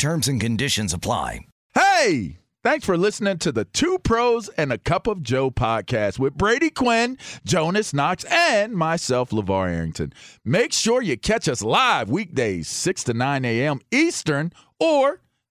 Terms and conditions apply. Hey, thanks for listening to the Two Pros and a Cup of Joe podcast with Brady Quinn, Jonas Knox, and myself, LeVar Arrington. Make sure you catch us live weekdays, 6 to 9 a.m. Eastern or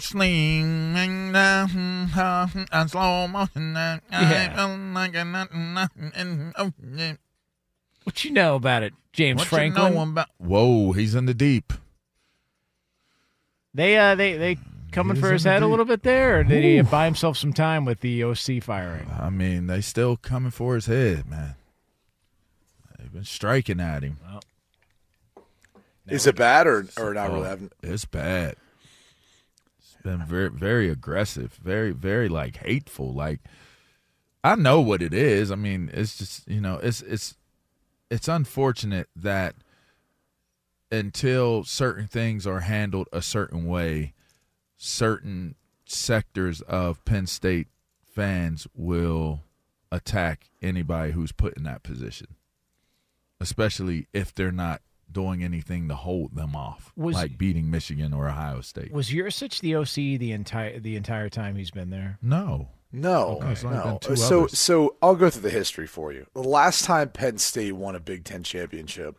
Sling down and slow motion. What you know about it, James What Franklin? you know about? Whoa, he's in the deep. They uh they they coming He for his in the head a little bit there, or did he buy himself some time with the OC firing? I mean, they still coming for his head, man. They've been striking at him. Is it bad or or not really? Oh, haven't- it's bad. Been very, very aggressive, very, very like hateful. Like I know what it is. I mean, it's just you know, it's it's it's unfortunate that until certain things are handled a certain way, certain sectors of Penn State fans will attack anybody who's put in that position, especially if they're not doing anything to hold them off, Was- like beating Michigan or Ohio State. Was Yurcich the OC the entire the entire time he's been there? no, No, Okay, it's no. so others. so I'll go through the history for you. The last time Penn State won a Big Ten championship,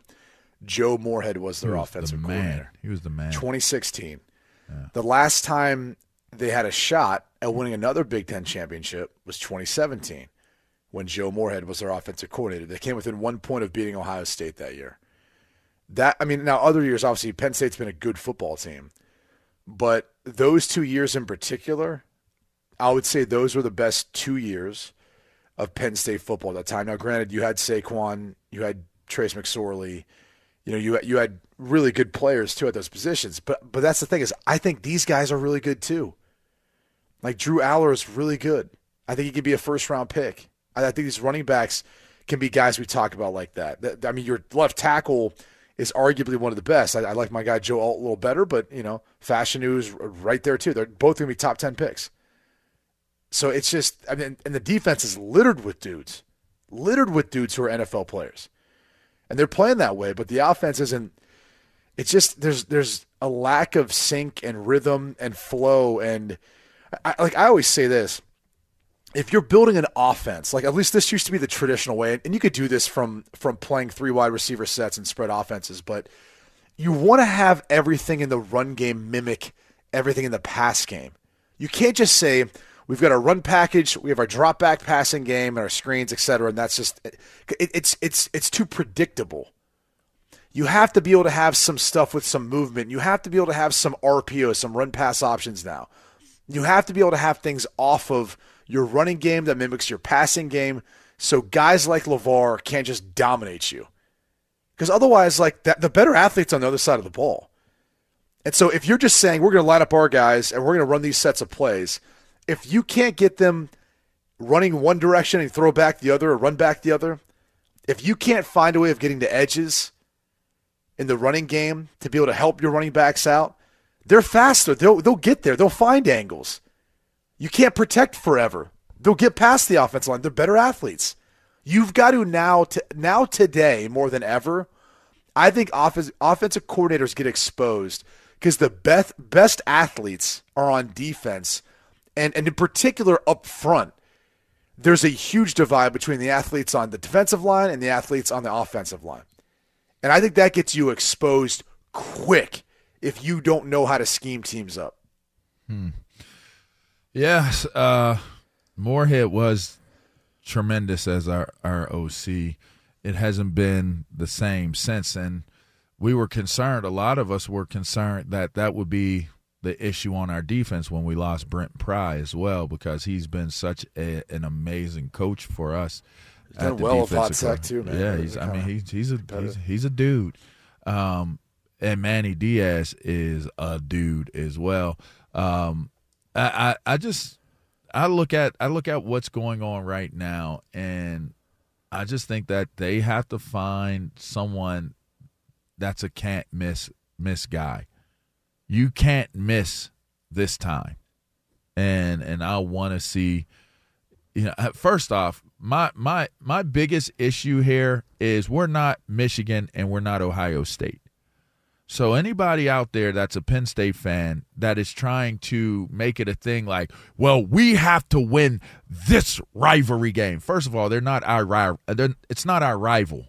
Joe Moorhead was their was offensive the man. coordinator. He was the man. 2016. The last time they had a shot at winning another Big Ten championship was 2017, when Joe Moorhead was their offensive coordinator. They came within one point of beating Ohio State that year. That I mean, now other years obviously Penn State's been a good football team, but those two years in particular, I would say those were the best two years of Penn State football at that time. Now, granted, you had Saquon, you had Trace McSorley, you know, you you had really good players too at those positions. But but that's the thing is, I think these guys are really good too. Like Drew Allar is really good. I think he could be a first round pick. I, I think these running backs can be guys we talk about like that. That- I mean, your left tackle is arguably one of the best. I, I like my guy Joe Alt a little better, but you know, Fashanu right there too. They're both going to be top ten picks. So it's just, I mean, and the defense is littered with dudes, littered with dudes who are NFL players, and they're playing that way. But the offense isn't. It's just there's there's a lack of sync and rhythm and flow and I, like I always say this. If you're building an offense, like at least this used to be the traditional way, and you could do this from from playing three wide receiver sets and spread offenses, but you want to have everything in the run game mimic everything in the pass game. You can't just say we've got our run package, we have our drop back passing game, and our screens, et cetera, and that's just it, it's it's it's too predictable. You have to be able to have some stuff with some movement. You have to be able to have some RPO, some run pass options now. You have to be able to have things off of your running game that mimics your passing game so guys like LeVar can't just dominate you. Because otherwise, like that, the better athletes on the other side of the ball. And so if you're just saying we're going to line up our guys and we're going to run these sets of plays, if you can't get them running one direction and throw back the other or run back the other, if you can't find a way of getting to edges in the running game to be able to help your running backs out, they're faster. They'll they'll get there. They'll find angles. You can't protect forever. They'll get past the offensive line. They're better athletes. You've got to now to now today more than ever. I think offensive coordinators get exposed because the best best athletes are on defense, and and in particular up front. There's a huge divide between the athletes on the defensive line and the athletes on the offensive line, and I think that gets you exposed quick if you don't know how to scheme teams up. Hmm. Yes, uh, Moorhead was tremendous as our, our OC. It hasn't been the same since, and we were concerned. A lot of us were concerned that that would be the issue on our defense when we lost Brent Pry as well, because he's been such a, an amazing coach for us. He's done at well with Hot Sack, too, man. Yeah, he's. I mean, he's he's a he's, he's a dude. Um, and Manny Diaz is a dude as well. Um, I, I just I look at I look at what's going on right now, and I just think that they have to find someone that's a can't miss miss guy. You can't miss this time, and and I want to see. You know, first off, my my my biggest issue here is we're not Michigan and we're not Ohio State. So anybody out there that's a Penn State fan that is trying to make it a thing like, well, we have to win this rivalry game. First of all, they're not our rival. It's not our rival.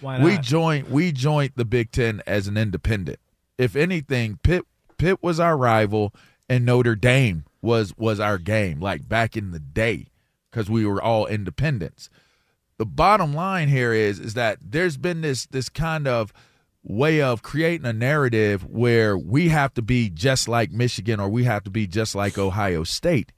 Why not? We joined we joined the Big Ten as an independent. If anything, Pitt Pitt was our rival and Notre Dame was was our game, like back in the day, because we were all independents. The bottom line here is is that there's been this this kind of way of creating a narrative where we have to be just like Michigan or we have to be just like Ohio State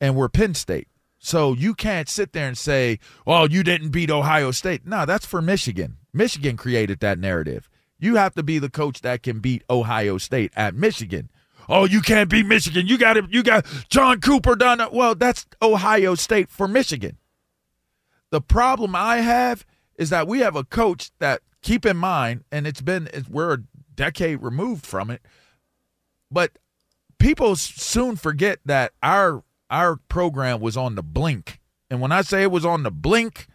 and we're Penn State. So you can't sit there and say, "Oh, you didn't beat Ohio State." No, that's for Michigan. Michigan created that narrative. You have to be the coach that can beat Ohio State at Michigan. Oh, you can't beat Michigan. You got it. You got John Cooper done. Well, that's Ohio State for Michigan. The problem I have is that we have a coach that keep in mind, and it's been we're a decade removed from it, but people soon forget that our our program was on the blink. And when I say it was on the blink,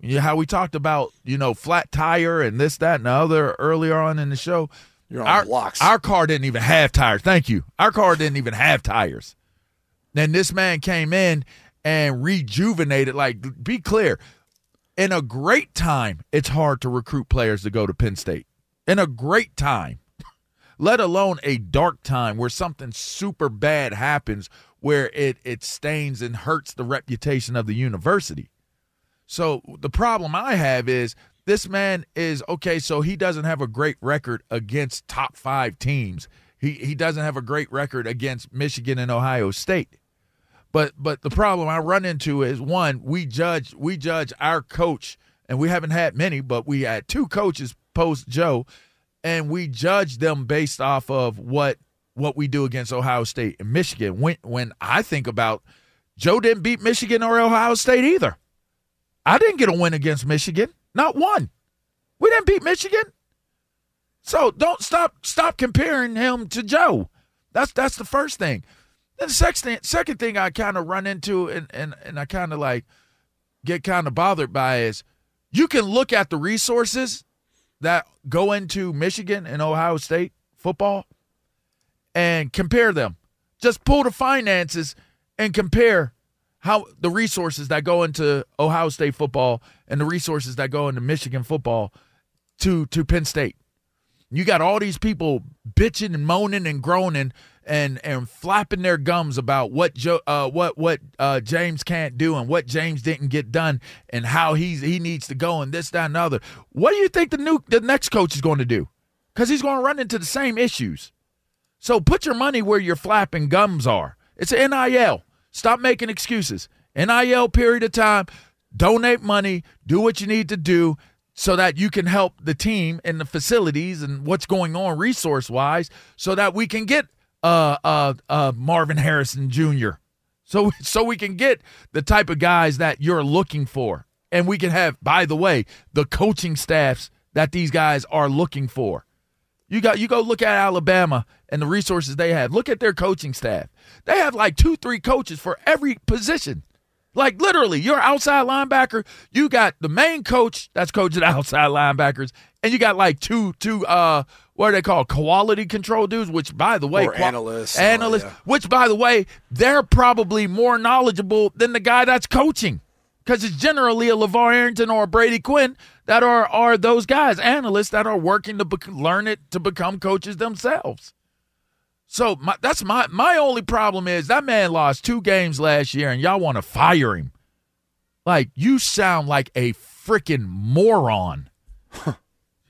you know, how we talked about, you know, flat tire and this, that, and the other earlier on in the show. Our, blocks. Our car didn't even have tires. Thank you. Our car didn't even have tires. Then this man came in and rejuvenated. Like, be clear, in a great time, it's hard to recruit players to go to Penn State. In a great time, let alone a dark time where something super bad happens where it it stains and hurts the reputation of the university. So the problem I have is this man is okay, so he doesn't have a great record against top 5 teams. He he doesn't have a great record against Michigan and Ohio State. But but the problem I run into is one, we judge we judge our coach, and we haven't had many, but we had two coaches post Joe, and we judge them based off of what what we do against Ohio State and Michigan. When when I think about Joe didn't beat Michigan or Ohio State either. I didn't get a win against Michigan, not one. We didn't beat Michigan. So don't stop stop comparing him to Joe. That's that's the first thing. Then the second thing, second thing I kind of run into and, and, and I kind of like get kind of bothered by is you can look at the resources that go into Michigan and Ohio State football and compare them. Just pull the finances and compare how the resources that go into Ohio State football and the resources that go into Michigan football to to Penn State. You got all these people bitching and moaning and groaning and and flapping their gums about what Joe, uh, what what uh, James can't do and what James didn't get done and how he's he needs to go and this that and the other. What do you think the new the next coach is going to do? Because he's going to run into the same issues. So put your money where your flapping gums are. It's an NIL. Stop making excuses. NIL period of time. Donate money. Do what you need to do so that you can help the team and the facilities and what's going on resource wise so that we can get uh uh uh Marvin Harrison Jr. So so we can get the type of guys that you're looking for. And we can have, by the way, the coaching staffs that these guys are looking for. You got you go look at Alabama and the resources they have. Look at their coaching staff. They have like two, three coaches for every position. Like literally, you're outside linebacker. You got the main coach that's coaching outside linebackers, and you got like two, two, uh, what are they called? Quality control dudes. Which, by the way, Or analysts. analysts. Oh, yeah. Which, by the way, they're probably more knowledgeable than the guy that's coaching, because it's generally a Levar Arrington or a Brady Quinn that are are those guys, analysts that are working to bec- learn it to become coaches themselves. So my, that's my my only problem is that man lost two games last year, and y'all want to fire him. Like you sound like a freaking moron.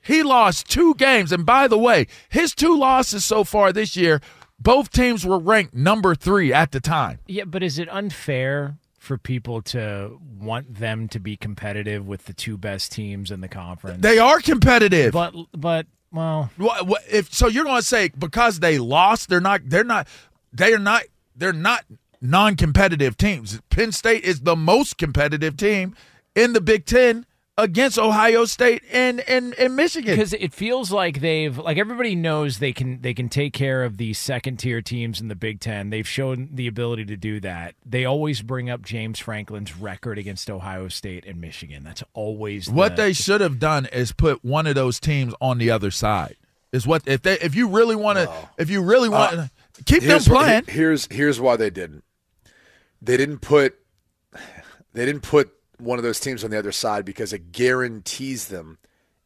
he lost two games, and by the way, his two losses so far this year, both teams were ranked number three at the time. Yeah, but is it unfair for people to want them to be competitive with the two best teams in the conference? They are competitive. but but well, What, if so, you're going to say because they lost, they're not. They're not. They are not. They're not non-competitive teams. Penn State is the most competitive team in the Big Ten against Ohio State and and, and Michigan. because it feels like they've like everybody knows they can they can take care of the second tier teams in the Big Ten. They've shown the ability to do that. They always bring up James Franklin's record against Ohio State and Michigan. That's always what the- they should have done is put one of those teams on the other side. Is what if they if you really want to if you really uh, want to keep them Here's wh- playing. here's here's why they didn't. They didn't put they didn't put one of those teams on the other side because it guarantees them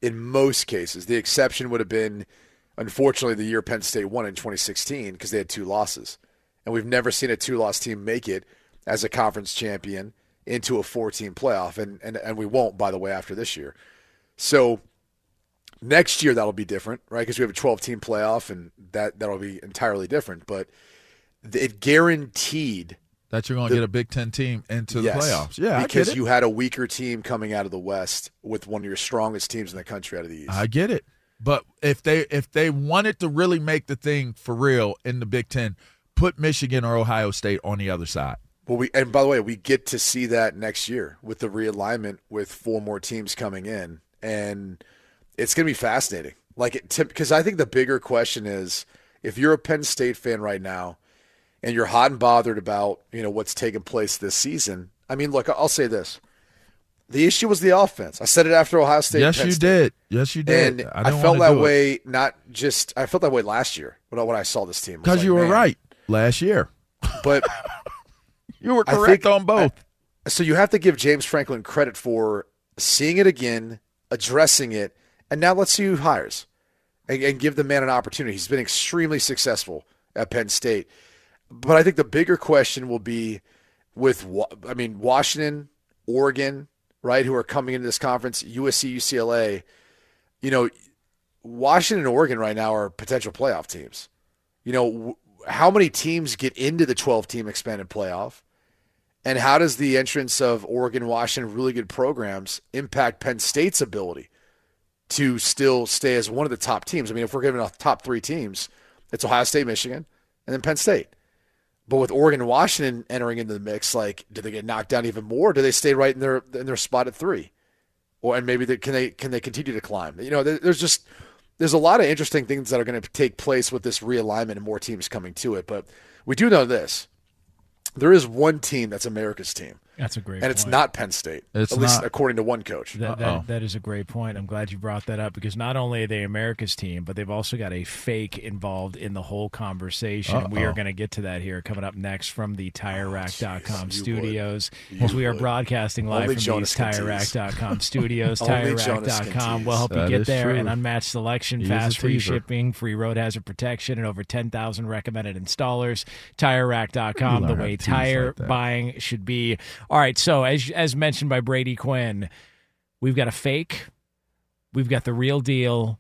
in most cases. The exception would have been unfortunately the year Penn State won in 2016 because they had two losses. And we've never seen a two-loss team make it as a conference champion into a four-team playoff and and and we won't by the way after this year. So next year that'll be different, right? Because we have a 12 team playoff and that that'll be entirely different, but it guaranteed that you're going to get a Big Ten team into yes, the playoffs. Yeah, I because get it. you had a weaker team coming out of the West with one of your strongest teams in the country out of the East. I get it. But if they if they wanted to really make the thing for real in the Big Ten, put Michigan or Ohio State on the other side. Well, we and by the way, we get to see that next year with the realignment with four more teams coming in, and it's going to be fascinating. Like, it, because I think the bigger question is, if you're a Penn State fan right now, and you're hot and bothered about you know what's taking place this season. I mean, look, I'll say this: the issue was the offense. I said it after Ohio State. yes, you State. did. Yes, you did. And I, didn't felt that do it. way. Not just I felt that way last year when I, when I saw this team. Because like, you were man. right last year. But You were correct think- on both. so you have to give James Franklin credit for seeing it again, addressing it, and now let's see who hires, and, and give the man an opportunity. He's been extremely successful at Penn State, but I think the bigger question will be with, I mean, Washington, Oregon, right, who are coming into this conference, USC, UCLA. You know, Washington and Oregon right now are potential playoff teams. You know, how many teams get into the 12 team expanded playoff? And how does the entrance of Oregon, Washington, really good programs impact Penn State's ability to still stay as one of the top teams? I mean, if we're giving off top three teams, it's Ohio State, Michigan, and then Penn State. But with Oregon and Washington entering into the mix, like, do they get knocked down even more? Do they stay right in their in their spot at three, or and maybe they, can they can they continue to climb? You know, there, there's just there's a lot of interesting things that are going to take place with this realignment and more teams coming to it. But we do know this: there is one team that's America's team, That's a great and it's not Penn State. It's at least not. according to one coach. That, that, that is a great point. I'm glad you brought that up because not only are they America's team, but they've also got a fake involved in the whole conversation. We are going to get to that here coming up next from the TireRack.com oh, jeez, you studios. As we are broadcasting live Only from Jonas these can. TireRack.com studios. Only Jonas can TireRack.com tease. will help you get there. true. An unmatched selection, He fast free shipping, free road hazard protection, and over 10,000 recommended installers. TireRack.com, You the way tire like buying should be. All right, so as as mentioned by Brady Quinn, we've got a fake, we've got the real deal,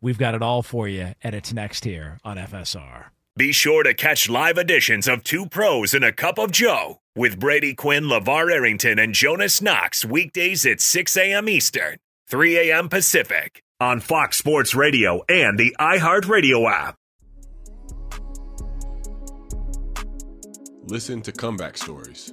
we've got it all for you, and it's next here on FSR. Be sure to catch live editions of Two Pros and a Cup of Joe with Brady Quinn, LeVar Arrington, and Jonas Knox weekdays at 6 a.m. Eastern, 3 a.m. Pacific on Fox Sports Radio and the iHeartRadio app. Listen to Comeback Stories.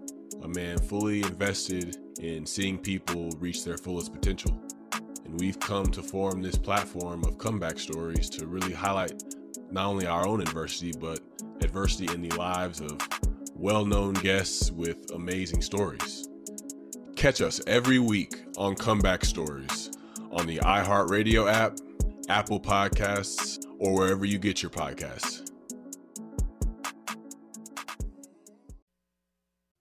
a man fully invested in seeing people reach their fullest potential. And we've come to form this platform of comeback stories to really highlight not only our own adversity, but adversity in the lives of well known guests with amazing stories. Catch us every week on Comeback Stories on the iHeartRadio app, Apple Podcasts, or wherever you get your podcasts.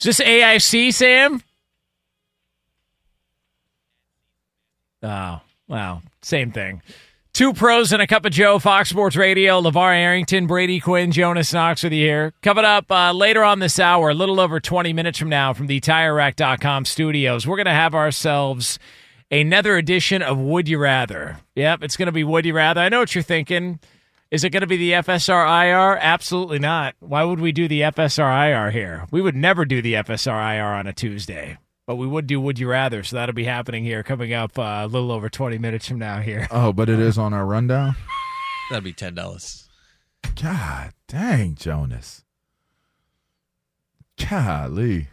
Is this AIC, Sam? Oh, wow. Same thing. Two pros and a cup of Joe, Fox Sports Radio, LeVar Arrington, Brady Quinn, Jonas Knox with you here. Coming up uh, later on this hour, a little over 20 minutes from now from the TireRack.com studios, we're going to have ourselves another edition of Would You Rather. Yep, it's going to be Would You Rather. I know what you're thinking. Is it going to be the FSR IR? Absolutely not. Why would we do the FSR IR here? We would never do the FSR IR on a Tuesday, but we would do Would You Rather. So that'll be happening here coming up uh, a little over 20 minutes from now here. Oh, but it is on our rundown? That'd be ten dollars. God dang, Jonas. Golly.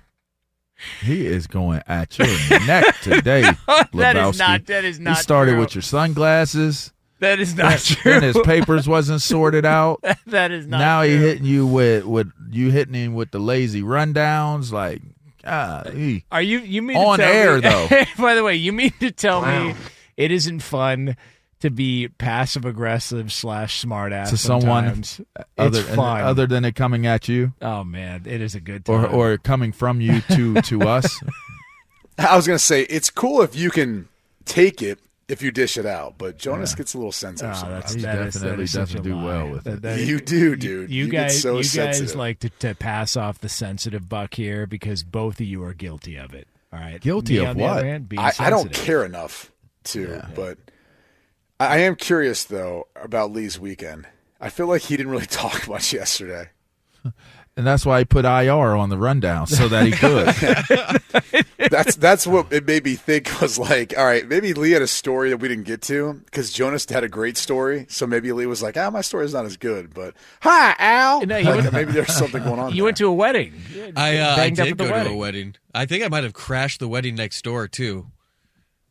He is going at your neck today, That is Lebowski. not- that is not He started true. with your sunglasses. That is not true. Then his papers wasn't sorted out. that is not now he hitting you with with you hitting him with the lazy rundowns. Like, golly. Are you you mean on to tell air me, though? By the way, you mean to tell me it isn't fun to be passive aggressive slash smart ass to someone sometimes? other it's fun. other than it coming at you oh man, it is a good or time. or coming from you to to us. I was going to say it's cool if you can take it if you dish it out, but Jonas Yeah. gets a little sensitive. Oh, ah, sometimes. that's, He that definitely is such doesn't do lie. well with That- it. You do, dude. You, You get guys, so you sensitive. guys like to, to pass off the sensitive buck here because both of you are guilty of it. All right, Guilty Me, of what? hand, I, I don't care enough to, but I I am curious though about Lee's weekend. I feel like he didn't really talk much yesterday. And that's why he put IR on the rundown so that he could. that's that's what it made me think was like, all right, maybe Lee had a story that we didn't get to because Jonas had a great story. So maybe Lee was like, ah, my story's not as good, but hi, Al. No, he Like, went- maybe there's something going on. You went to a wedding. I uh, I did go wedding. to a wedding. I think I might have crashed the wedding next door too.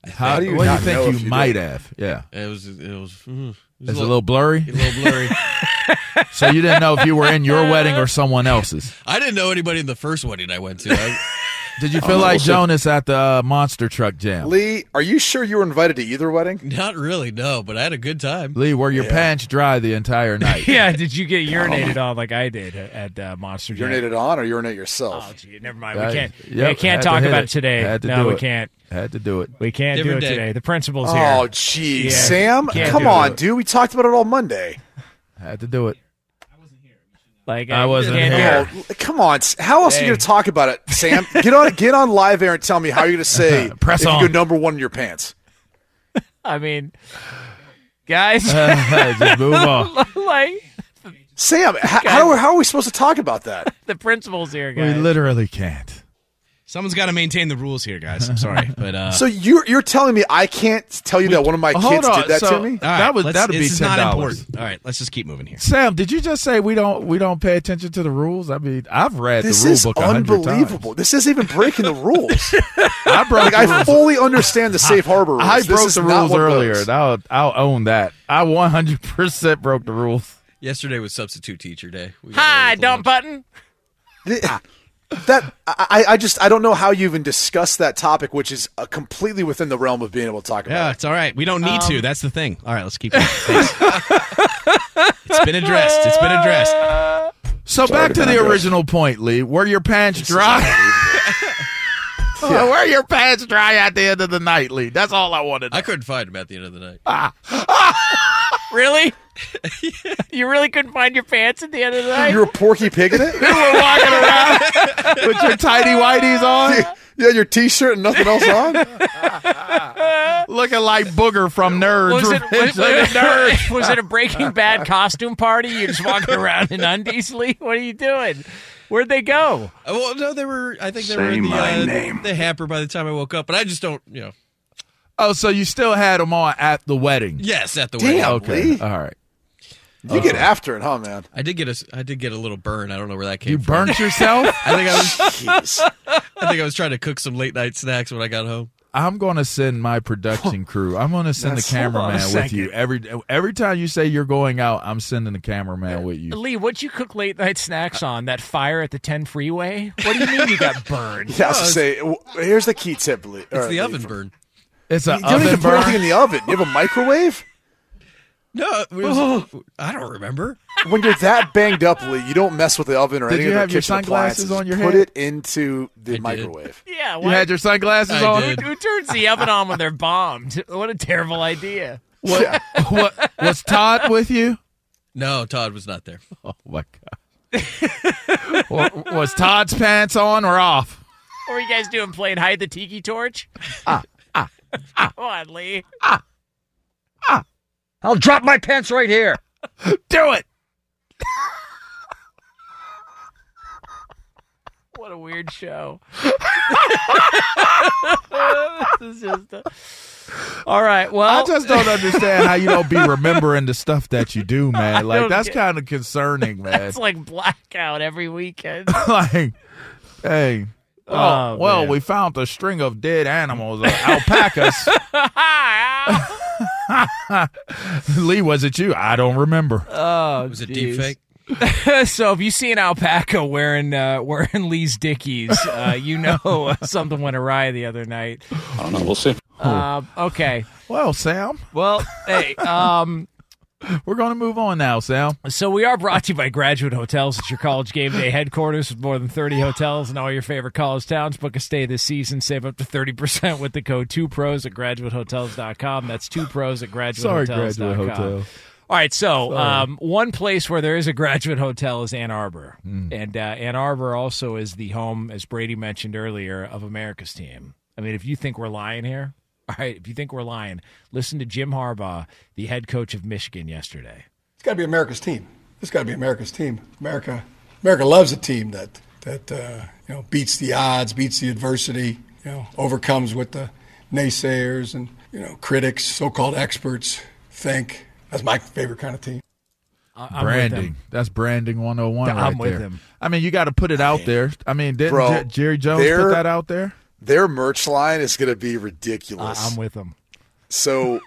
How, do you what do you not know think you you might did? have? Yeah. It was it was, mm, it was It's a little blurry. a little blurry. So you didn't know if you were in your wedding or someone else's. I didn't know anybody in the first wedding I went to. I, Did you feel like Jonas at the uh, monster truck jam? Lee, are you sure you were invited to either wedding? not really, no, but I had a good time. Lee, were your Yeah. pants dry the entire night? Yeah, did you get urinated on like I did at uh, Monster Jam? Urinated on or urinate yourself? Oh, gee, never mind. Uh, We can't. yep, we can't to talk hit about it. it today. Had to no, do we it. can't. Had to do it. We can't Different do it day. today. The principal's here. oh, geez, Yeah, Sam, can't come do on, it. dude. We talked about it all Monday. Had to do it. Like I wasn't can't do here. it. Oh, come on. How else are you going to talk about it, Sam? Get on, get on live air and tell me how you're going to say Press if on. you go number one in your pants. I mean, guys, Just move on. like Sam, h- how, how are we supposed to talk about that? the principal's here, guys. We literally can't. Someone's got to maintain the rules here, guys. I'm sorry, but uh, So you're you're telling me I can't tell you that one of my kids on, did that so- to me? all right, that would- let's- that'd be this is not $10. important. All right, let's just keep moving here. Sam, did you just say we don't we don't pay attention to the rules? I mean, I've read This the rule is book a hundred unbelievable. times. This isn't even breaking the rules. I broke like the I rules. fully understand the safe harbor rules. I This broke is the not rules one of earlier. those. and I'll I'll own that. I 100 percent broke the rules. Yesterday was substitute teacher day. We got Hi, away with a dump lunch. button. That I, I just I don't know how you even discuss that topic, which is uh, completely within the realm of being able to talk about. Yeah, it. it's all right. We don't need Um, to. That's the thing. All right, let's keep going. It's been addressed. It's been addressed. So back to the digress. original point, Lee. Were your pants dry? Were your pants dry at the end of the night, Lee? That's all I wanted. to I know. couldn't find him at the end of the night. Really? You really couldn't find your pants at the end of the night? You're a Porky Pig in it. You were walking around with your tidy whities on, you had your T-shirt and nothing else on. looking like Booger from Nerds. was it, Revenge was, of the Nerds. was it a Breaking Bad costume party? You're just walking around in undies, Lee? What are you doing? Where'd they go? Uh, well, no, they were. I think they were in the, uh, the hamper by the time I woke up. But I just don't, you know. Oh, so you still had them on at the wedding? Yes, at the Damn. wedding. Okay. Lee. All right. You get after it, huh, man? I did get a. I did get a little burn. I don't know where that came from. You from. burnt yourself? I think I was. Jeez. I think I was trying to cook some late night snacks when I got home. I'm going to send my production crew. I'm going to send the That's- hold on a cameraman with you every every time you say you're going out. I'm sending the cameraman with you. Lee, what'd you cook late night snacks on? That fire at the 10 freeway? What do you mean you got burned? Yeah, I was gonna say. Here's the key tip, Lee. It's the Lee. oven burn. It's a You an don't oven even put anything in the oven. You have a microwave. No, it was, I don't remember. When you're that banged up, Lee, you don't mess with the oven or Did any you of the have your kitchen sunglasses appliances. on your Put it into the I did. microwave. Yeah, You had your sunglasses I on. did. Who turns the oven on when they're bombed? What a terrible idea. What, what was Todd with you? No, Todd was not there. Oh my god! Was Todd's pants on or off? What were you guys doing? Playing hide the tiki torch? Ah, ah, ah. Come on, Lee. I'll drop my pants right here. Do it. What a weird show. this is just. A... All right. Well, I just don't understand how you don't be remembering the stuff that you do, man. Like that's get- kind of concerning, man. It's like blackout every weekend. like, hey. Oh, Oh, well, man. we found a string of dead animals, uh, alpacas. Lee, was it you? I don't remember. oh, Was it jeez. deep fake? so if you see an alpaca wearing uh, wearing Lee's Dickies, uh, you know something went awry the other night. I don't know. We'll see. Uh, okay. Well, Sam, Well, hey, um, we're going to move on now, Sam. so we are brought to you by Graduate Hotels. It's your college game day headquarters with more than 30 hotels in all your favorite college towns. Book a stay this season. Save up to 30% with the code 2pros at graduatehotels.com. That's 2pros at Sorry, graduatehotels.com. Graduate Hotel. All right, so um, one place where there is a graduate hotel is Ann Arbor, Hmm. and uh, Ann Arbor also is the home, as Brady mentioned earlier, of America's team. I mean, if you think we're lying here, all right, if you think we're lying, listen to Jim Harbaugh, the head coach of Michigan, yesterday. It's got to be America's team. It's got to be America's team. America America loves a team that that uh, you know beats the odds, beats the adversity, you know, overcomes what the naysayers and you know critics, so-called experts think. That's my favorite kind of team. I'm branding. That's branding 101 I'm right with there. him. I mean, you got to put it out there. I mean, didn't Bro, Jerry Jones put that out there? Their merch line is going to be ridiculous. I'm with them. So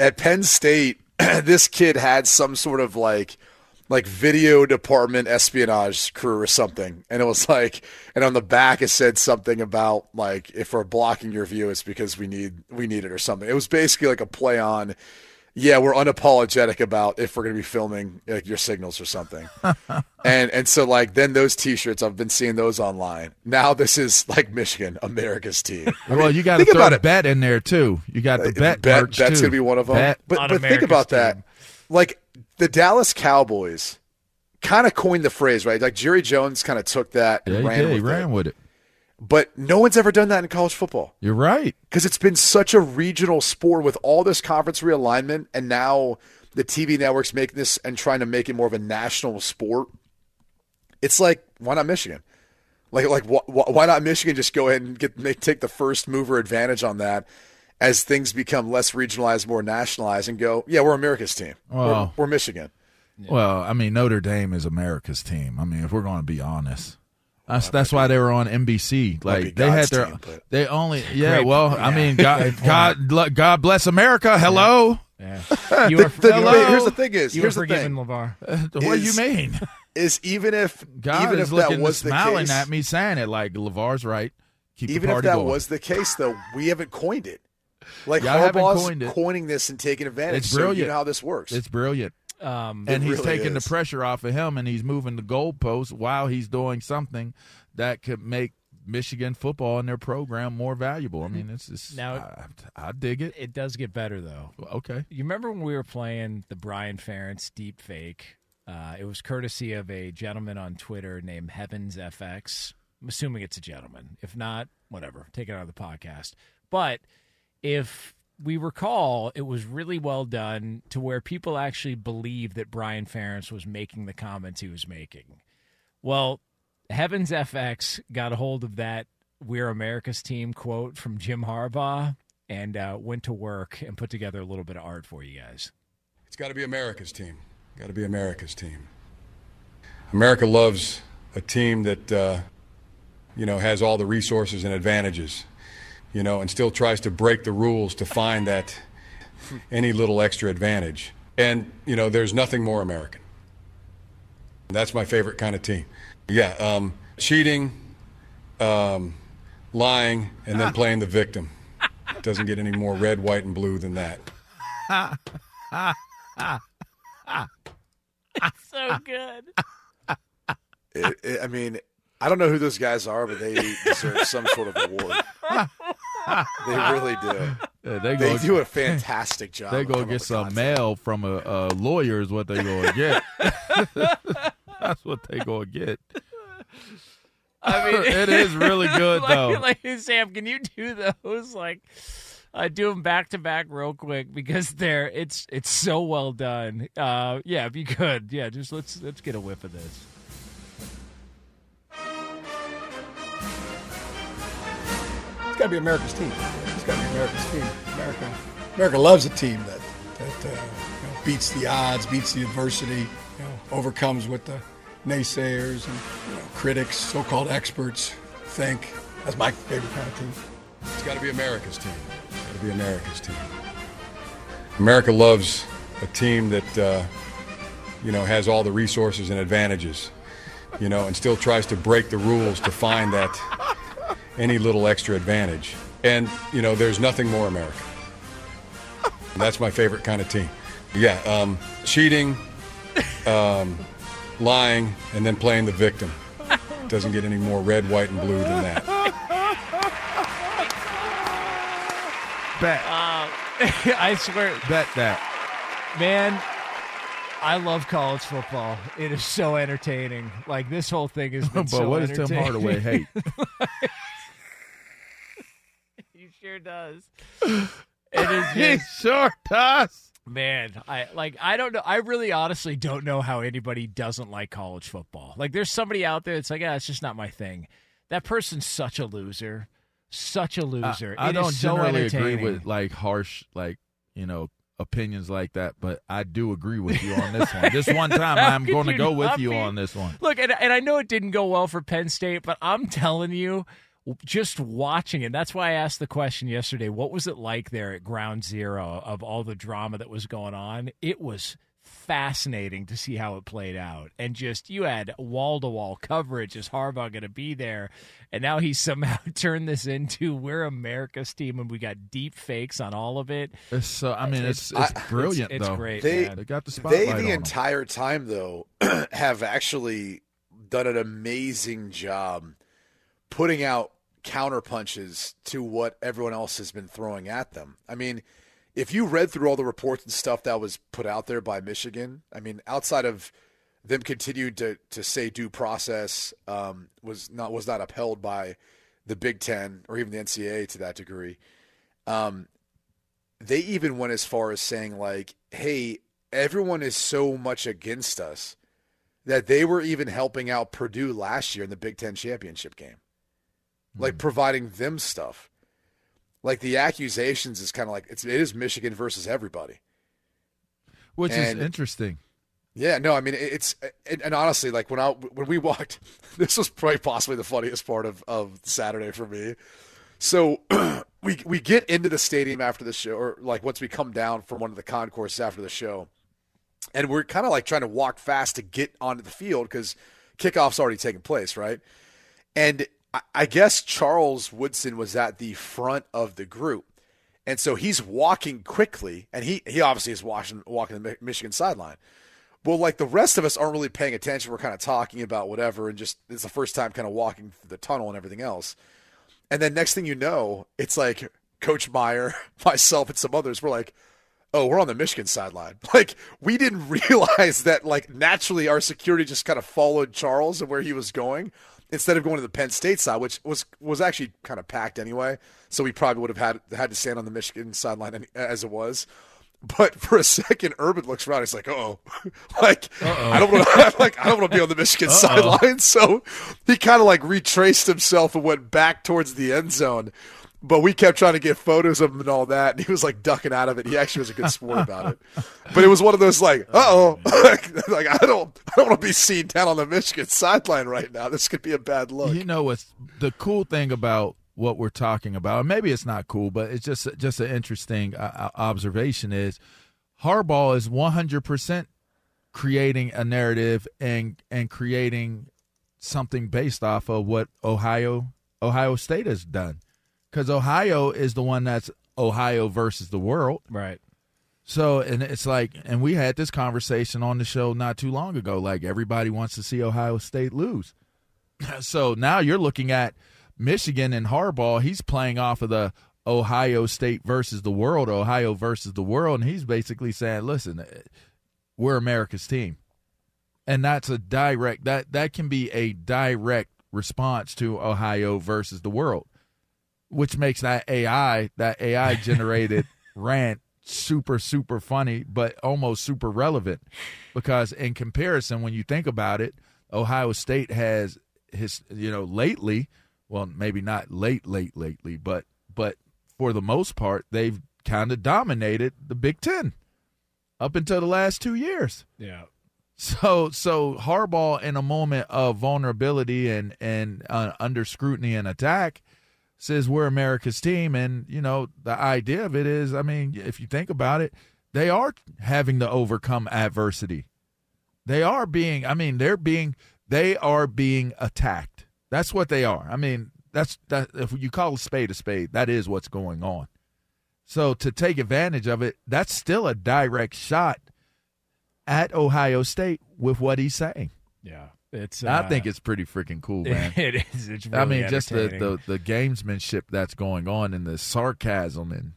at Penn State, this kid had some sort of like like video department espionage crew or something. And it was like and on the back it said something about like if we're blocking your view it's because we need we need it or something. It was basically like a play on yeah, we're unapologetic about if we're going to be filming like your signals or something. and and so like then those t-shirts I've been seeing those online. Now this is like Michigan, America's team. I well, mean, you got to think throw about the it. bet in there too. You got the Uh, bet. bet merch, bet's gonna be one of them. Bet. But On but think about team. that. Like the Dallas Cowboys kind of coined the phrase, right? Like Jerry Jones kind of took that and Yeah, he ran did. with He it. ran with it. But no one's ever done that in college football You're right. because it's been such a regional sport with all this conference realignment, and now the TV networks making this and trying to make it more of a national sport. It's like why not Michigan? Like like wh- wh- why not Michigan? Just go ahead and get make, take the first mover advantage on that. As things become less regionalized, more nationalized, and go, yeah, we're America's team. Well- we're, we're Michigan. Well, I mean, Notre Dame is America's team. I mean, if we're going to be honest. That's that's why they were on NBC. Like they had their team, they only yeah. Great- well, I mean, God. God God bless America. Hello. Yeah. You are, The- you the- are- here's the thing is, you here's are the thing. LeVar. what do you mean? Is even if God even is if that looking was the smiling case, at me, saying it like Levar's right. Keep even the if that going. was the case, though, we haven't coined it. Like Y'all Harbaugh's coined it. coining this and taking advantage. It's So you brilliant. know how this works. it's brilliant. Um, and he's really taking is. the pressure off of him and he's moving the goalposts while he's doing something that could make Michigan football and their program more valuable. I mean, it's just Now- I, I dig it. it does get better though. Okay. You remember when we were playing the Brian Ferentz deep fake? Uh, it was courtesy of a gentleman on Twitter named Heavens FX. I'm assuming it's a gentleman. If not, whatever. Take it out of the podcast. But if we recall, it was really well done to where people actually believed that Brian Ferentz was making the comments he was making. Well, Heavens FX got a hold of that "We're America's Team" quote from Jim Harbaugh and uh, went to work and put together a little bit of art for you guys. It's got to be America's team. Got to be America's team. America loves a team that uh, you know has all the resources and advantages, you know, and still tries to break the rules to find that any little extra advantage. And you know, there's nothing more American. That's my favorite kind of team. Yeah, um, cheating, um, lying, and then playing the victim. Doesn't get any more red, white, and blue than that. It's so good. It- it- I mean, I don't know who those guys are, but they deserve some sort of award. They really do. Yeah, they They go, do a fantastic job. They go get some content. mail from a, a lawyer is what they gonna get. That's what they gonna get. I mean, It is really good, like, though. Like Sam, can you do those? Like, uh, do them back to back real quick because they're it's it's so well done. Uh, yeah, if you could, yeah, just let's let's get a whiff of this. Got to be America's team. It's got to be America's team. America, America loves a team that that uh, you know, beats the odds, beats the adversity, you know, overcomes what the naysayers and you know, critics, so-called experts think. That's my favorite kind of team. It's got to be America's team. It's got to be America's team. America loves a team that uh, you know has all the resources and advantages, you know, and still tries to break the rules to find that any little extra advantage. And you know, there's nothing more American. That's my favorite kind of team. Yeah, um, cheating, um, lying, and then playing the victim. Doesn't get any more red, white, and blue than that. Bet. I swear, Bet that. man. I love college football. It is so entertaining. Like this whole thing is. been But so what does Tim. Hardaway hate? he sure does. It is he sure does. Man, I like I don't know. I really honestly don't know how anybody doesn't like college football. Like there's somebody out there that's like, ah, it's just not my thing. That person's such a loser. Such a loser. I, I don't so generally agree with like harsh, like you know, opinions like that, but I do agree with you on this one. This one time, I'm going to go with you be? on this one. Look, and, and I know it didn't go well for Penn State, but I'm telling you, just watching it, that's why I asked the question yesterday what was it like there at ground zero of all the drama that was going on? It was fascinating to see how it played out. And just, you had wall to wall coverage. Is Harbaugh going to be there? And now he's somehow turned this into we're America's team and we got deep fakes on all of it. It's so. I mean, it's it's, I- brilliant it's though. great, They man. They got the they spotlight on the 'em. entire time though have actually done an amazing job putting out counter punches to what everyone else has been throwing at them. I mean, if you read through all the reports and stuff that was put out there by Michigan, I mean, outside of them continued to to say due process um, was not was not upheld by the Big Ten or even the NCAA to that degree. Um, they even went as far as saying like, "Hey, everyone is so much against us that they were even helping out Purdue last year in the Big Ten championship game, like hmm. providing them stuff." Like the accusations is kind of like it's it is Michigan versus everybody. which and- is interesting. Yeah, no, I mean it's and, and honestly, like when I when we walked, this was probably possibly the funniest part of of Saturday for me. So we we get into the stadium after the show, or like once we come down from one of the concourses after the show, and we're kind of like trying to walk fast to get onto the field because kickoff's already taken place, right? And I, guess Charles Woodson was at the front of the group, and so he's walking quickly, and he he obviously is walking walking the Michigan sideline. Well, like the rest of us aren't really paying attention. We're kind of talking about whatever, and just it's the first time kind of walking through the tunnel and everything else. And then next thing you know, it's like Coach Meyer, myself, and some others. We're like, oh, we're on the Michigan sideline. Like we didn't realize that like naturally our security just kind of followed Charles and where he was going instead of going to the Penn State side, which was was actually kind of packed anyway. So we probably would have had had to stand on the Michigan sideline as it was. But for a second, Urban looks around. He's like, "Oh, like I don't want to, like I don't want to be on the Michigan Uh-oh. sideline." So he kind of like retraced himself and went back towards the end zone. But we kept trying to get photos of him and all that, and he was like ducking out of it. He actually was a good sport about it. But it was one of those like, "Uh oh," like, like I don't, I don't want to be seen down on the Michigan sideline right now. This could be a bad look. You know what's the cool thing about what we're talking about? Maybe it's not cool, but it's just just an interesting uh, uh, observation. Is Harbaugh is one hundred percent creating a narrative and and creating something based off of what Ohio Ohio State has done, because Ohio is the one that's Ohio versus the world, right? So, and it's like, and we had this conversation on the show not too long ago. Like, everybody wants to see Ohio State lose. so now you're looking at Michigan and Harbaugh. He's playing off of the Ohio State versus the world, Ohio versus the world. And he's basically saying, listen, we're America's team. And that's a direct, that, that can be a direct response to Ohio versus the world, which makes that AI, that AI generated rant super super funny but almost super relevant because in comparison when you think about it ohio state has his you know lately well maybe not late late lately but but for the most part they've kind of dominated the big 10 up until the last 2 years Yeah. so so Harbaugh in a moment of vulnerability and and uh, under scrutiny and attack says we're America's team and you know the idea of it is I mean if you think about it they are having to overcome adversity. They are being I mean they're being they are being attacked. That's what they are. I mean that's that if you call a spade a spade that is what's going on. So to take advantage of it that's still a direct shot at Ohio State with what he's saying. Yeah. It's I uh, think it's pretty freaking cool, man. It is. It's I mean, just the, the the gamesmanship that's going on and the sarcasm and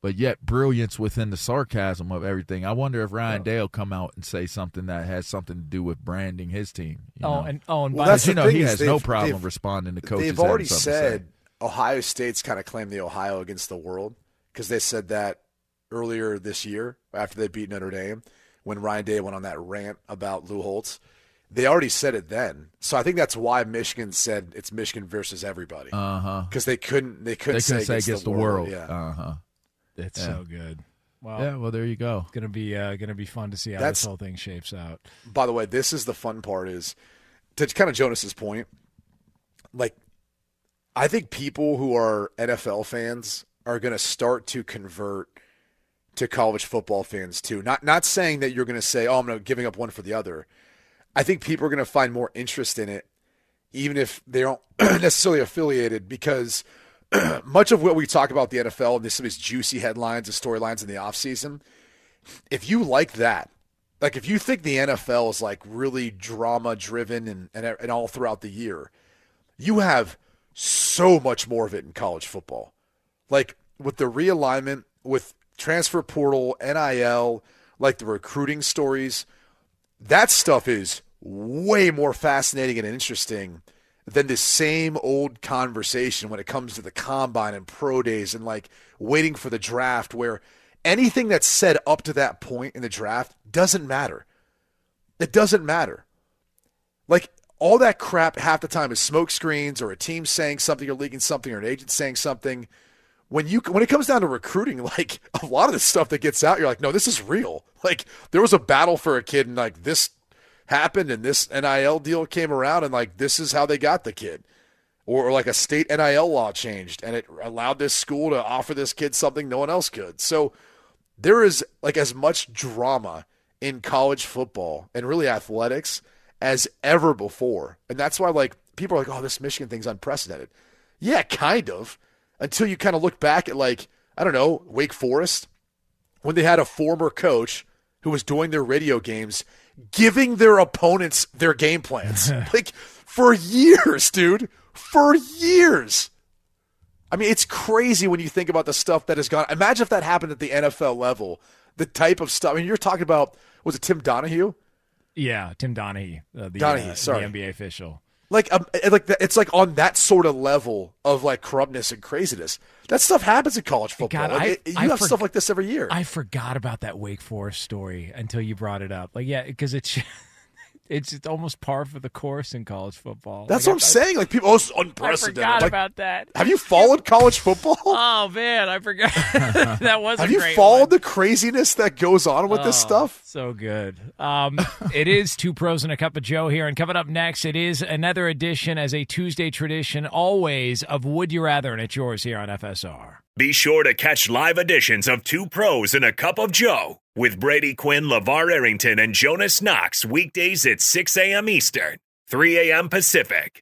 but yet brilliance within the sarcasm of everything. I wonder if Ryan Day'll come out and say something that has something to do with branding his team. you Oh, know? and- oh, and Well, Because, that's you know he has no problem responding to coaches. They've already something to say. said Ohio State's kind of claimed the Ohio against the world because they said that earlier this year after they beat Notre Dame when Ryan Day went on that rant about Lou Holtz. They already said it then, so I think that's why Michigan said it's Michigan versus everybody. Uh huh. Because they couldn't, they couldn't, They couldn't say against, against the, the world. world. Yeah, Uh huh. It's Yeah. so good. Wow. Yeah, well, there you go. It's gonna be uh, gonna be fun to see how That's- this whole thing shapes out. by the way, this is the fun part is to kind of Jonas's point. Like, I think people who are NFL fans are going to start to convert to college football fans too. Not not saying that you're going to say, "Oh, I'm not giving up one for the other." I think people are going to find more interest in it, even if they aren't necessarily affiliated, because much of what we talk about the NFL and this these juicy headlines and storylines in the offseason, if you like that, like if you think the NFL is like really drama driven and, and and all throughout the year, you have so much more of it in college football. Like with the realignment, with transfer portal, NIL, like the recruiting stories, that stuff is way more fascinating and interesting than the same old conversation when it comes to the combine and pro days and like waiting for the draft where anything that's said up to that point in the draft doesn't matter. It doesn't matter. Like all that crap half the time is smoke screens or a team saying something or leaking something or an agent saying something. When you when it comes down to recruiting, like a lot of the stuff that gets out, you're like, no, this is real. Like there was a battle for a kid and like this happened and this NIL deal came around and like this is how they got the kid. Or, or like a state NIL law changed and it allowed this school to offer this kid something no one else could. So there is like as much drama in college football and really athletics as ever before. And that's why like people are like, "Oh, this Michigan thing's unprecedented." Yeah, kind of. Until you kind of look back at like, I don't know, Wake Forest when they had a former coach who was doing their radio games giving their opponents their game plans. like for years, dude. For years. I mean, it's crazy when you think about the stuff that has gone. Imagine if that happened at the NFL level. The type of stuff. I mean, you're talking about was it Tim Donahue? Yeah, Tim Donahue, uh, the, Donahue, uh, sorry. the NBA official. Like, um, eh, like that- it's like on that sort of level of like corruptness and craziness. That stuff happens in college football. God, Like, I- it- you I have forg- stuff like this every year. I forgot about that Wake Forest story until you brought it up. Like, yeah, because it's it's it's almost par for the course in college football. That's Like, what I'm I- saying. Like people, oh, it's I unprecedented. forgot Like, about that. Have you followed college football? Oh man, I forgot. that was. Have a you great followed one. the craziness that goes on with this Oh, stuff? So good. Um, it is two pros and a cup of Joe here, and coming up next, it is another edition as a Tuesday tradition, always of Would You Rather, and it's yours here on FSR. Be sure to catch live editions of Two Pros and a Cup of Joe with Brady Quinn, LaVar Arrington, and Jonas Knox weekdays at 6 a.m. Eastern, 3 a.m. Pacific.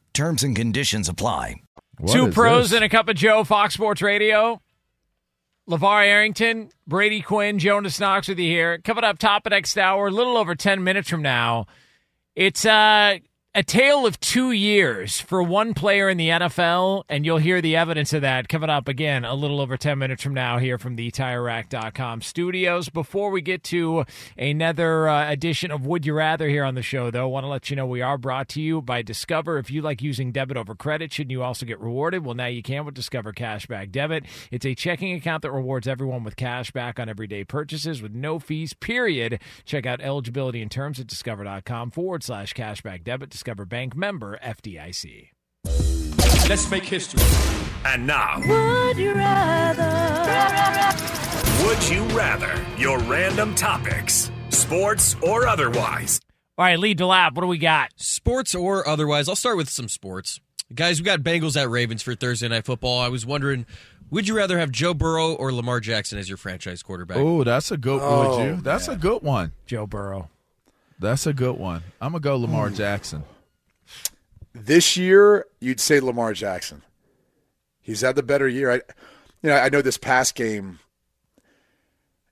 Terms and conditions apply. Two pros and a cup of Joe, Fox Sports Radio. LaVar Arrington, Brady Quinn, Jonas Knox with you here. Coming up top of next hour, a little over 10 minutes from now. It's uh, a tale of two years for one player in the NFL, and you'll hear the evidence of that coming up again a little over 10 minutes from now here from the TireRack.com studios. Before we get to another uh, edition of Would You Rather here on the show, though, I want to let you know we are brought to you by Discover. If you like using debit over credit, shouldn't you also get rewarded? Well, now you can with Discover Cashback Debit. It's a checking account that rewards everyone with cash back on everyday purchases with no fees, period. Check out eligibility and terms at discover.com forward slash cashback debit. Discover Bank member FDIC. Let's make history. And now, Would you rather? Would You Rather? Your random topics, sports or otherwise. All right, Lee DeLapp, what do we got? Sports or otherwise, I'll start with some sports. Guys, we got Bengals at Ravens for Thursday Night Football. I was wondering, would you rather have Joe Burrow or Lamar Jackson as your franchise quarterback? Oh, that's a good Oh, would you? That's a good one. Joe Burrow. That's a good one. I'm gonna go Lamar hmm. Jackson. This year, you'd say Lamar Jackson. He's had the better year. I, you know, I know this past game.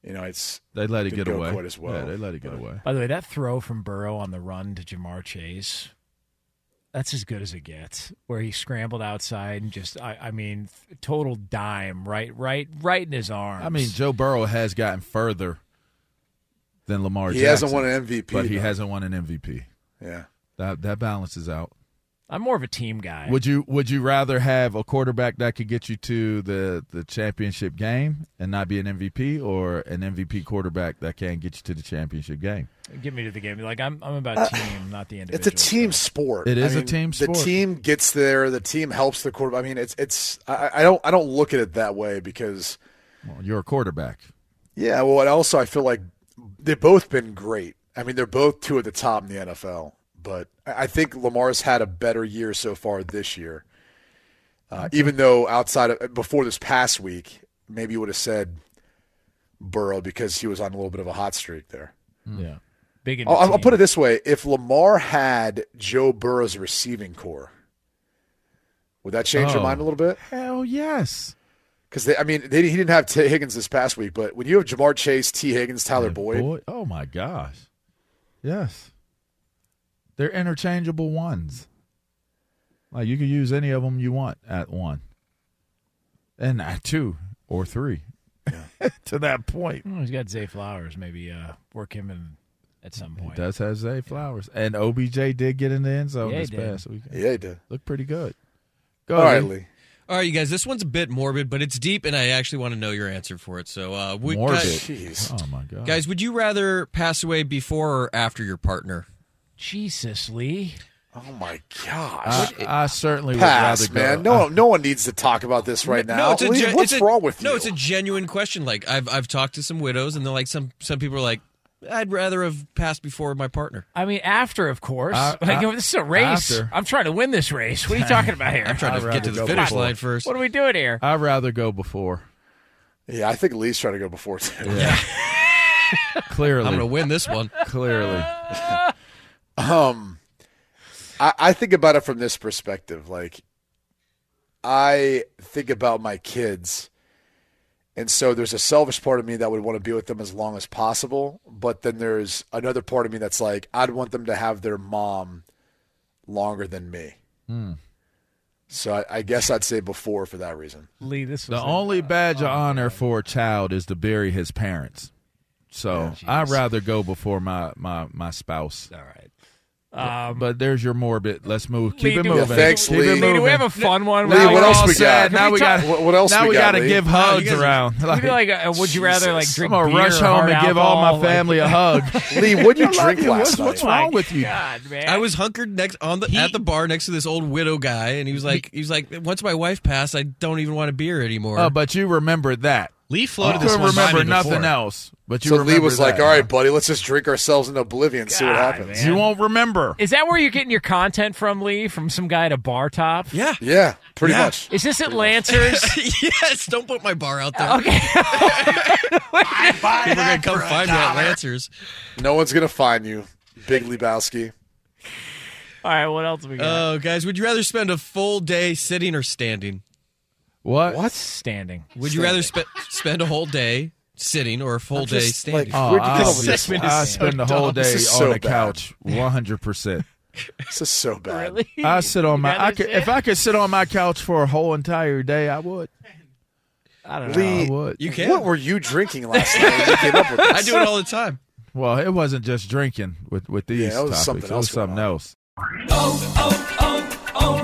You know, it's They let it get away. quite as well. Yeah, they let it get but- away. By the way, that throw from Burrow on the run to Ja'Marr Chase, that's as good as it gets. Where he scrambled outside and just, I, I mean, total dime, right, right, right in his arms. I mean, Joe Burrow has gotten further than Lamar. He Jackson, hasn't won an MVP, but he though. hasn't won an MVP. Yeah. That that balances out. I'm more of a team guy. Would you Would you rather have a quarterback that could get you to the the championship game and not be an MVP, or an MVP quarterback that can get you to the championship game? Get me to the game. Like I'm, I'm about uh, team, not the individual. It's a team sport. It is I a mean, team sport. The team gets there. The team helps the quarterback. I mean, it's it's. I, I don't I don't look at it that way because Well, you're a quarterback. yeah. Well, and also I feel like they've both been great. I mean, they're both two at the top in the NFL. But I I think Lamar's had a better year so far this year. Uh, Even though outside of before this past week, maybe you would have said Burrow because he was on a little bit of a hot streak there. Yeah, big. into I'll, I'll put it this way: if Lamar had Joe Burrow's receiving corps, would that change your Oh. mind a little bit? Hell yes. Because I mean, they, he didn't have Tee Higgins this past week, but when you have Ja'Marr Chase, Tee Higgins, Tyler Boyd, Boy, oh my gosh, yes, they're interchangeable ones. Like you could use any of them you want at one, and at two or three. to that point, Oh, he's got Zay Flowers. Maybe uh, work him in at some he point. does have Zay Flowers, and OBJ did get in the end zone Yeah, he this did. past weekend. yeah, he did. Looked pretty good. Go All right, ahead. Lee. All right, you guys, this one's a bit morbid, but it's deep, and I actually want to know your answer for it. So, uh, would, Morbid. Guys, Jeez. Oh my god, guys, would you rather pass away before or after your partner? Jesus, Lee. Oh my gosh. I, I certainly Pass, would rather man. go. No, no one needs to talk about this right now. No, it's a Lee, gen- what's it's a- wrong with you? No, it's a genuine question. Like I've I've talked to some widows, and they're like some some people are like, I'd rather have passed before my partner. I mean, after, of course. Uh, like, uh, this is a race. after. I'm trying to win this race. What are you talking about here? I'm trying I'd to get to the finish before. line first. What are we doing here? I'd rather go before. yeah, I think Lee's trying to go before too. Yeah. Clearly, I'm going to win this one. clearly. Um, I, I think about it from this perspective. Like, I think about my kids, and so there's a selfish part of me that would want to be with them as long as possible. But then there's another part of me that's like, I'd want them to have their mom longer than me. Hmm. So I, I guess I'd say before for that reason. Lee, this was The a- only badge of honor for a child is to bury his parents. So I'd rather go before my, my, my spouse. All right. Um, but there's your morbid. Let's move. Keep Lee, it moving. Thanks, Keep Lee. it Lee, do we have a fun one? Lee, Now what else we got? Now Can we got. What- what else Now we we got, gotta give hugs you guys around. We Like, feel like, uh, would you rather like drink I'm gonna rush home and give all my alcohol? Like- family a hug. Lee, what'd you drink last What's, night? what's wrong with you? God, man. I was hunkered next on the at the bar next to this old widow guy, and he was like, he was like, once my wife passed, I don't even want a beer anymore. Oh, but you remember that. Lee You floated this couldn't one by remember me nothing before. else. But you So Lee remember was like, that. "All right, buddy, let's just drink ourselves into oblivion, and see what happens." man. You won't remember. Is that where you're getting your content from, Lee? From some guy at a bar top? yeah, Yeah, pretty Yeah. much. Is this at Lancers? yes. Don't put my bar out there. okay. People are gonna come find me at Lancers. No one's gonna find you, Big Lebowski. All right. What else we got? Oh, guys, would you rather spend a full day sitting or standing? What? What? Standing. Would you rather spe- spend a whole day sitting or a full I'm day just, standing? like, Oh, Where'd you I, all this from? I This is spend the whole day on so the bad. couch, one hundred percent. This is so bad. Really? I sit on my. I could, sit? if I could sit on my couch for a whole entire day, I would. I don't know. Lee, I would. you can. what were you drinking last night? You came up with? I do it all the time. Well, it wasn't just drinking with with these Yeah, it was topics. something it was else going something on. else. Oh, oh, oh,